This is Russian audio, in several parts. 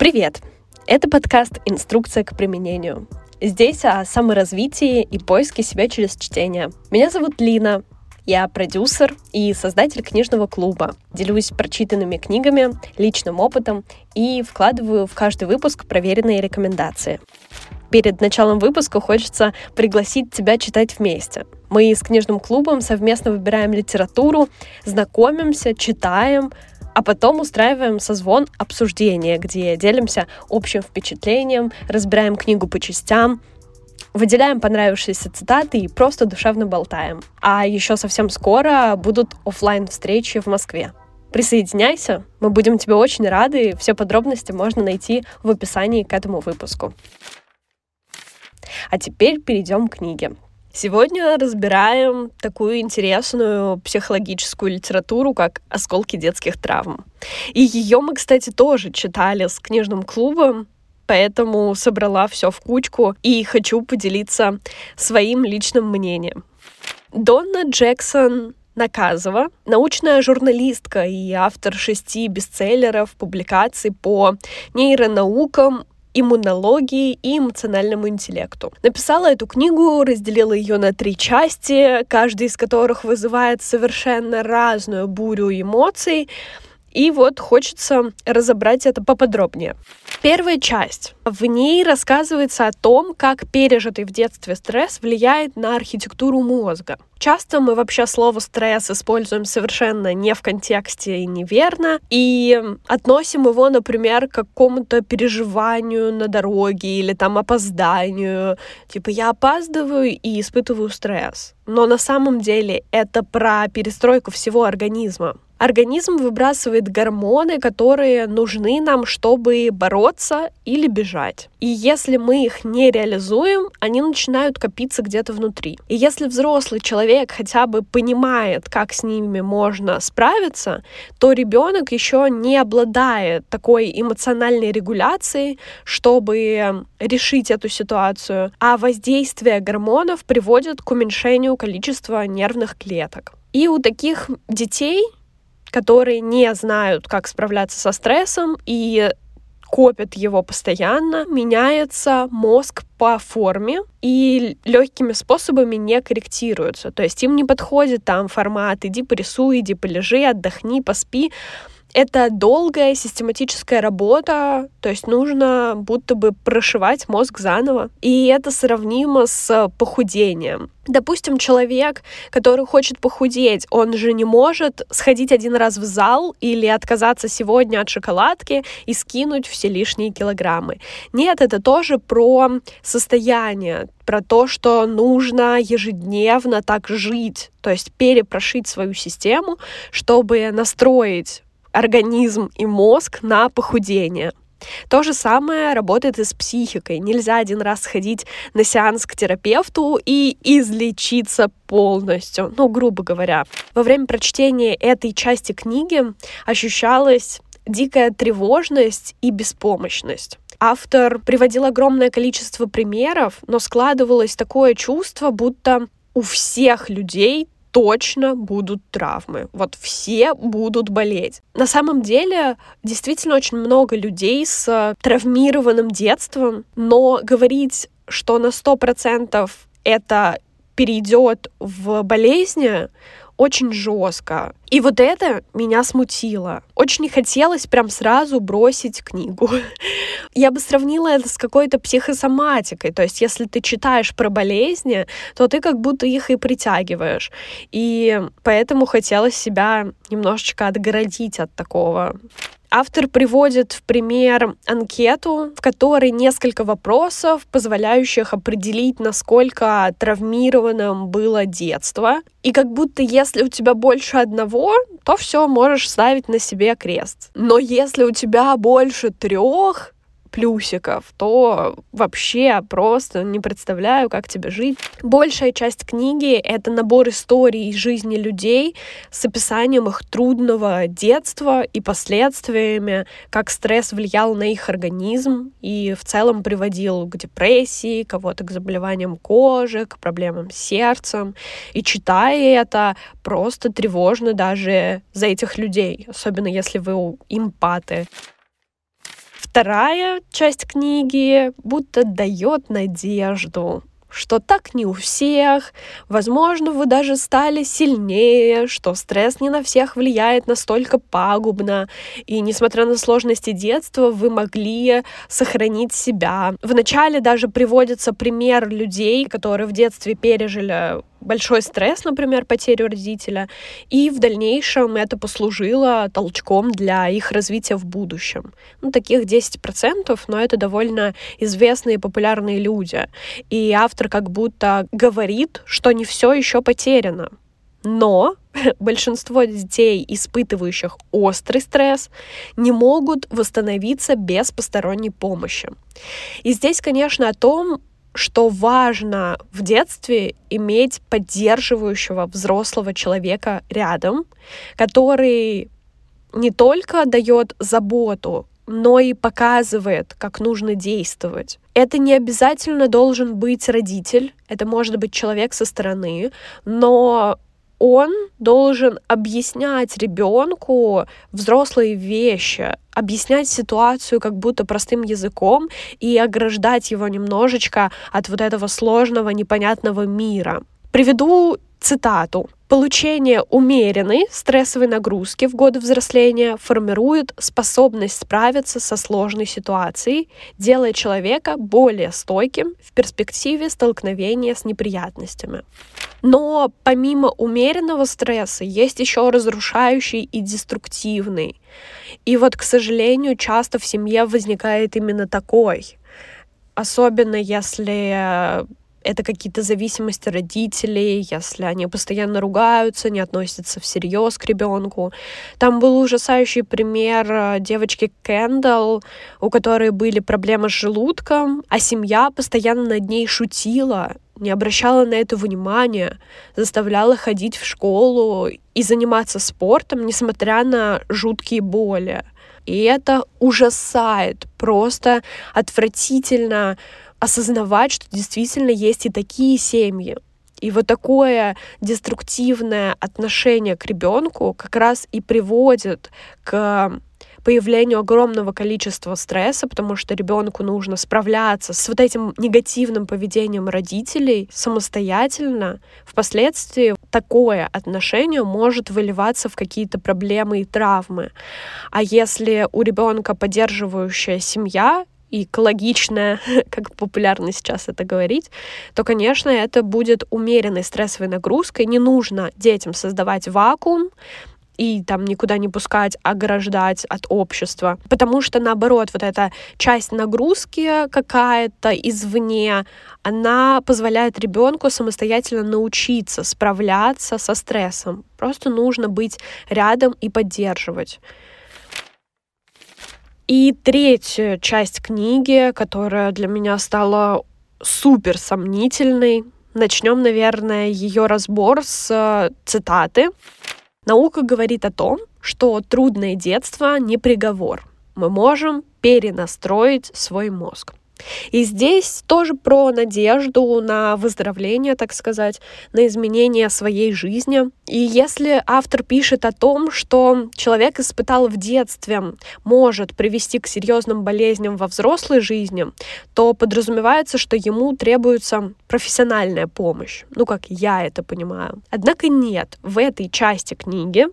Привет! Это подкаст «Инструкция к применению». Здесь о саморазвитии и поиске себя через чтение. Меня зовут Лина, я продюсер и создатель книжного клуба. Делюсь прочитанными книгами, личным опытом и вкладываю в каждый выпуск проверенные рекомендации. Перед началом выпуска хочется пригласить тебя читать вместе. Мы с книжным клубом совместно выбираем литературу, знакомимся, читаем, а потом устраиваем созвон обсуждения, где делимся общим впечатлением, разбираем книгу по частям, выделяем понравившиеся цитаты и просто душевно болтаем. А еще совсем скоро будут офлайн встречи в Москве. Присоединяйся, мы будем тебе очень рады. Все подробности можно найти в описании к этому выпуску. А теперь перейдем к книге. Сегодня разбираем такую интересную психологическую литературу, как «Осколки детских травм». И ее мы, кстати, тоже читали с книжным клубом, поэтому собрала все в кучку и хочу поделиться своим личным мнением. Донна Джексон Наказова, научная журналистка и автор шести бестселлеров, публикаций по нейронаукам, иммунологии и эмоциональному интеллекту. Написала эту книгу, разделила ее на три части, каждая из которых вызывает совершенно разную бурю эмоций. И вот хочется разобрать это поподробнее. Первая часть. В ней рассказывается о том, как пережитый в детстве стресс влияет на архитектуру мозга. Часто мы вообще слово «стресс» используем совершенно не в контексте и неверно, и относим его, например, к какому-то переживанию на дороге или там опозданию. Типа я опаздываю и испытываю стресс. Но на самом деле это про перестройку всего организма. Организм выбрасывает гормоны, которые нужны нам, чтобы бороться или бежать. И если мы их не реализуем, они начинают копиться где-то внутри. И если взрослый человек хотя бы понимает, как с ними можно справиться, то ребенок еще не обладает такой эмоциональной регуляцией, чтобы решить эту ситуацию, а воздействие гормонов приводит к уменьшению количества нервных клеток. И у таких детей которые не знают, как справляться со стрессом и копят его постоянно, меняется мозг по форме и легкими способами не корректируются. То есть им не подходит там формат «иди порисуй», «иди полежи», «отдохни», «поспи», это долгая систематическая работа, то есть нужно будто бы прошивать мозг заново. И это сравнимо с похудением. Допустим, человек, который хочет похудеть, он же не может сходить один раз в зал или отказаться сегодня от шоколадки и скинуть все лишние килограммы. Нет, это тоже про состояние, про то, что нужно ежедневно так жить, то есть перепрошить свою систему, чтобы настроить организм и мозг на похудение. То же самое работает и с психикой. Нельзя один раз сходить на сеанс к терапевту и излечиться полностью, ну, грубо говоря. Во время прочтения этой части книги ощущалась дикая тревожность и беспомощность. Автор приводил огромное количество примеров, но складывалось такое чувство, будто у всех людей точно будут травмы. Вот все будут болеть. На самом деле, действительно очень много людей с травмированным детством, но говорить, что на сто процентов это перейдет в болезни, очень жестко. И вот это меня смутило. Очень не хотелось прям сразу бросить книгу. Я бы сравнила это с какой-то психосоматикой. То есть, если ты читаешь про болезни, то ты как будто их и притягиваешь. И поэтому хотелось себя немножечко отгородить от такого. Автор приводит в пример анкету, в которой несколько вопросов, позволяющих определить, насколько травмированным было детство. И как будто если у тебя больше одного, то все можешь ставить на себе крест. Но если у тебя больше трех, плюсиков, то вообще просто не представляю, как тебе жить. Большая часть книги — это набор историй из жизни людей с описанием их трудного детства и последствиями, как стресс влиял на их организм и в целом приводил к депрессии, кого-то к заболеваниям кожи, к проблемам с сердцем. И читая это, просто тревожно даже за этих людей, особенно если вы импаты. Вторая часть книги будто дает надежду, что так не у всех, возможно, вы даже стали сильнее, что стресс не на всех влияет настолько пагубно, и несмотря на сложности детства, вы могли сохранить себя. Вначале даже приводится пример людей, которые в детстве пережили большой стресс, например, потерю родителя, и в дальнейшем это послужило толчком для их развития в будущем. Ну, таких 10%, но это довольно известные и популярные люди. И автор как будто говорит, что не все еще потеряно. Но большинство детей, испытывающих острый стресс, не могут восстановиться без посторонней помощи. И здесь, конечно, о том, что важно в детстве иметь поддерживающего взрослого человека рядом, который не только дает заботу, но и показывает, как нужно действовать. Это не обязательно должен быть родитель, это может быть человек со стороны, но он должен объяснять ребенку взрослые вещи, объяснять ситуацию как будто простым языком и ограждать его немножечко от вот этого сложного, непонятного мира. Приведу цитату. Получение умеренной стрессовой нагрузки в годы взросления формирует способность справиться со сложной ситуацией, делая человека более стойким в перспективе столкновения с неприятностями. Но помимо умеренного стресса есть еще разрушающий и деструктивный. И вот, к сожалению, часто в семье возникает именно такой. Особенно если это какие-то зависимости родителей, если они постоянно ругаются, не относятся всерьез к ребенку. Там был ужасающий пример э, девочки Кэндалл, у которой были проблемы с желудком, а семья постоянно над ней шутила, не обращала на это внимания, заставляла ходить в школу и заниматься спортом, несмотря на жуткие боли. И это ужасает, просто отвратительно осознавать, что действительно есть и такие семьи. И вот такое деструктивное отношение к ребенку как раз и приводит к появлению огромного количества стресса, потому что ребенку нужно справляться с вот этим негативным поведением родителей самостоятельно. Впоследствии такое отношение может выливаться в какие-то проблемы и травмы. А если у ребенка поддерживающая семья, экологичная, как популярно сейчас это говорить, то, конечно, это будет умеренной стрессовой нагрузкой. Не нужно детям создавать вакуум, и там никуда не пускать, ограждать от общества. Потому что, наоборот, вот эта часть нагрузки какая-то извне, она позволяет ребенку самостоятельно научиться справляться со стрессом. Просто нужно быть рядом и поддерживать. И третья часть книги, которая для меня стала супер сомнительной. Начнем, наверное, ее разбор с э, цитаты. Наука говорит о том, что трудное детство не приговор. Мы можем перенастроить свой мозг. И здесь тоже про надежду на выздоровление, так сказать, на изменение своей жизни. И если автор пишет о том, что человек испытал в детстве, может привести к серьезным болезням во взрослой жизни, то подразумевается, что ему требуется профессиональная помощь. Ну, как я это понимаю. Однако нет, в этой части книги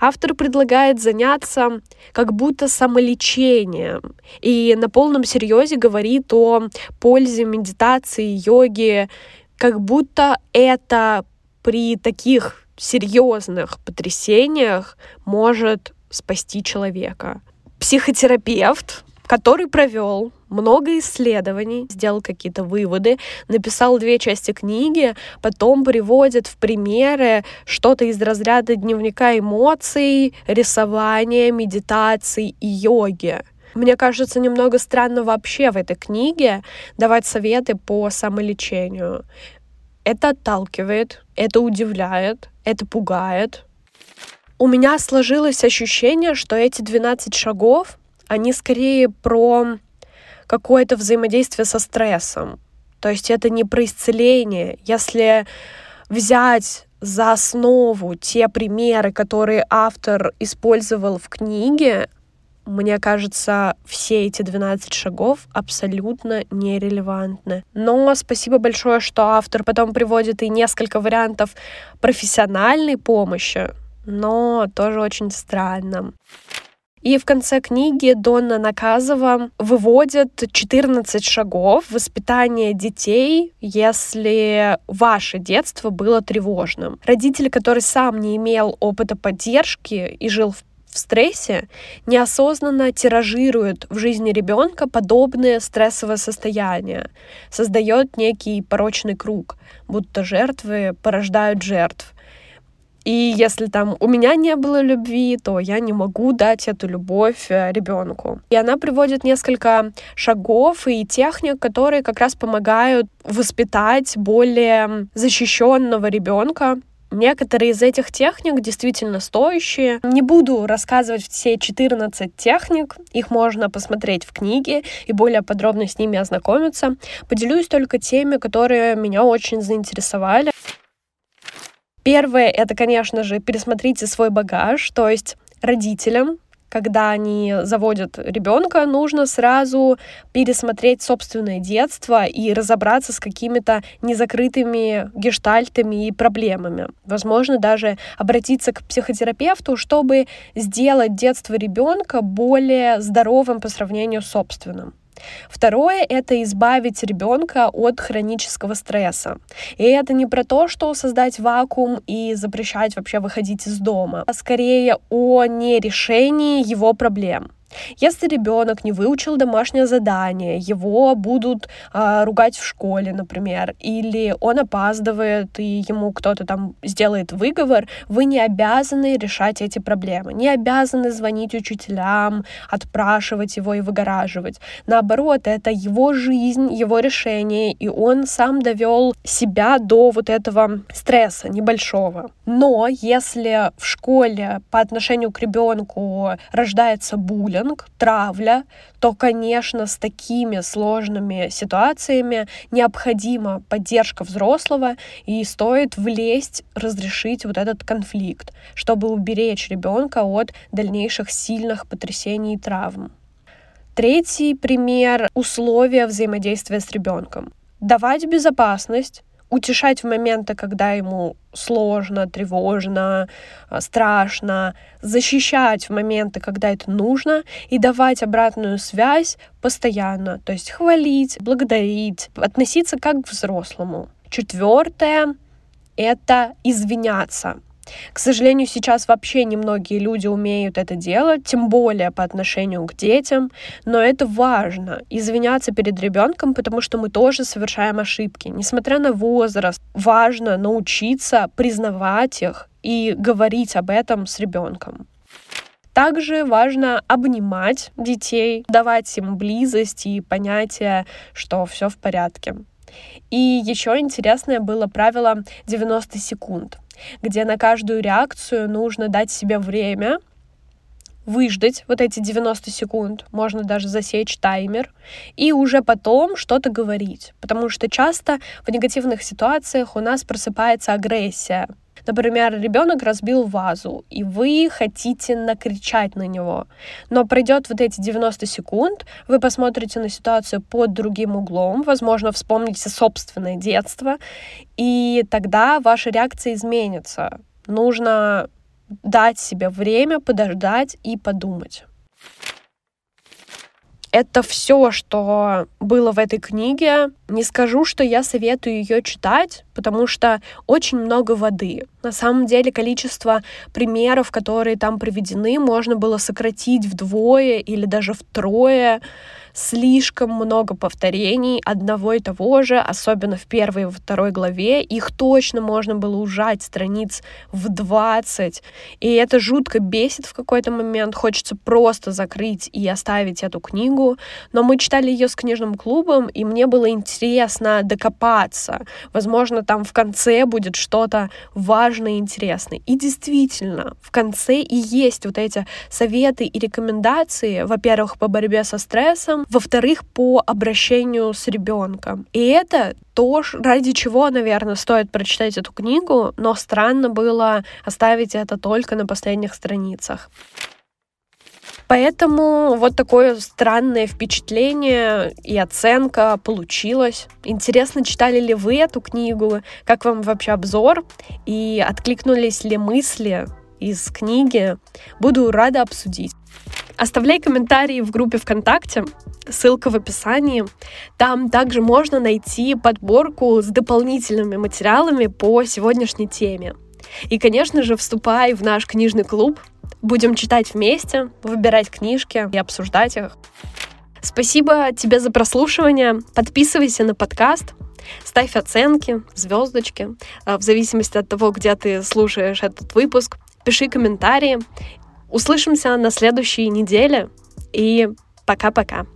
Автор предлагает заняться как будто самолечением и на полном серьезе говорит о пользе медитации, йоги, как будто это при таких серьезных потрясениях может спасти человека. Психотерапевт, который провел много исследований, сделал какие-то выводы, написал две части книги, потом приводит в примеры что-то из разряда дневника эмоций, рисования, медитации и йоги. Мне кажется, немного странно вообще в этой книге давать советы по самолечению. Это отталкивает, это удивляет, это пугает. У меня сложилось ощущение, что эти 12 шагов, они скорее про какое-то взаимодействие со стрессом. То есть это не про исцеление. Если взять за основу те примеры, которые автор использовал в книге, мне кажется, все эти 12 шагов абсолютно нерелевантны. Но спасибо большое, что автор потом приводит и несколько вариантов профессиональной помощи, но тоже очень странно. И в конце книги Донна Наказова выводит 14 шагов воспитания детей, если ваше детство было тревожным. Родитель, который сам не имел опыта поддержки и жил в в стрессе неосознанно тиражирует в жизни ребенка подобные стрессовые состояния, создает некий порочный круг, будто жертвы порождают жертв. И если там у меня не было любви, то я не могу дать эту любовь э, ребенку. И она приводит несколько шагов и техник, которые как раз помогают воспитать более защищенного ребенка, Некоторые из этих техник действительно стоящие. Не буду рассказывать все 14 техник, их можно посмотреть в книге и более подробно с ними ознакомиться. Поделюсь только теми, которые меня очень заинтересовали. Первое — это, конечно же, пересмотрите свой багаж, то есть родителям когда они заводят ребенка, нужно сразу пересмотреть собственное детство и разобраться с какими-то незакрытыми гештальтами и проблемами. Возможно, даже обратиться к психотерапевту, чтобы сделать детство ребенка более здоровым по сравнению с собственным. Второе — это избавить ребенка от хронического стресса. И это не про то, что создать вакуум и запрещать вообще выходить из дома, а скорее о нерешении его проблем. Если ребенок не выучил домашнее задание, его будут э, ругать в школе, например, или он опаздывает, и ему кто-то там сделает выговор, вы не обязаны решать эти проблемы, не обязаны звонить учителям, отпрашивать его и выгораживать. Наоборот, это его жизнь, его решение, и он сам довел себя до вот этого стресса небольшого. Но если в школе по отношению к ребенку рождается буллинг, буллинг, травля, то, конечно, с такими сложными ситуациями необходима поддержка взрослого и стоит влезть, разрешить вот этот конфликт, чтобы уберечь ребенка от дальнейших сильных потрясений и травм. Третий пример — условия взаимодействия с ребенком. Давать безопасность, утешать в моменты, когда ему сложно, тревожно, а, страшно, защищать в моменты, когда это нужно, и давать обратную связь постоянно, то есть хвалить, благодарить, относиться как к взрослому. Четвертое — это извиняться. К сожалению, сейчас вообще немногие люди умеют это делать, тем более по отношению к детям, но это важно, извиняться перед ребенком, потому что мы тоже совершаем ошибки. Несмотря на возраст, важно научиться признавать их и говорить об этом с ребенком. Также важно обнимать детей, давать им близость и понятие, что все в порядке. И еще интересное было правило 90 секунд где на каждую реакцию нужно дать себе время, выждать вот эти 90 секунд, можно даже засечь таймер, и уже потом что-то говорить. Потому что часто в негативных ситуациях у нас просыпается агрессия. Например, ребенок разбил вазу, и вы хотите накричать на него. Но пройдет вот эти 90 секунд, вы посмотрите на ситуацию под другим углом, возможно, вспомните собственное детство, и тогда ваша реакция изменится. Нужно дать себе время, подождать и подумать. Это все, что было в этой книге. Не скажу, что я советую ее читать, потому что очень много воды. На самом деле количество примеров, которые там приведены, можно было сократить вдвое или даже втрое слишком много повторений одного и того же, особенно в первой и второй главе. Их точно можно было ужать страниц в 20. И это жутко бесит в какой-то момент. Хочется просто закрыть и оставить эту книгу. Но мы читали ее с книжным клубом, и мне было интересно докопаться. Возможно, там в конце будет что-то важное и интересное. И действительно, в конце и есть вот эти советы и рекомендации, во-первых, по борьбе со стрессом, во-вторых, по обращению с ребенком. И это то, ради чего, наверное, стоит прочитать эту книгу, но странно было оставить это только на последних страницах. Поэтому вот такое странное впечатление и оценка получилась. Интересно, читали ли вы эту книгу? Как вам вообще обзор? И откликнулись ли мысли из книги? Буду рада обсудить. Оставляй комментарии в группе ВКонтакте, ссылка в описании. Там также можно найти подборку с дополнительными материалами по сегодняшней теме. И, конечно же, вступай в наш книжный клуб. Будем читать вместе, выбирать книжки и обсуждать их. Спасибо тебе за прослушивание. Подписывайся на подкаст, ставь оценки, звездочки, э, в зависимости от того, где ты слушаешь этот выпуск. Пиши комментарии. Услышимся на следующей неделе. И пока-пока.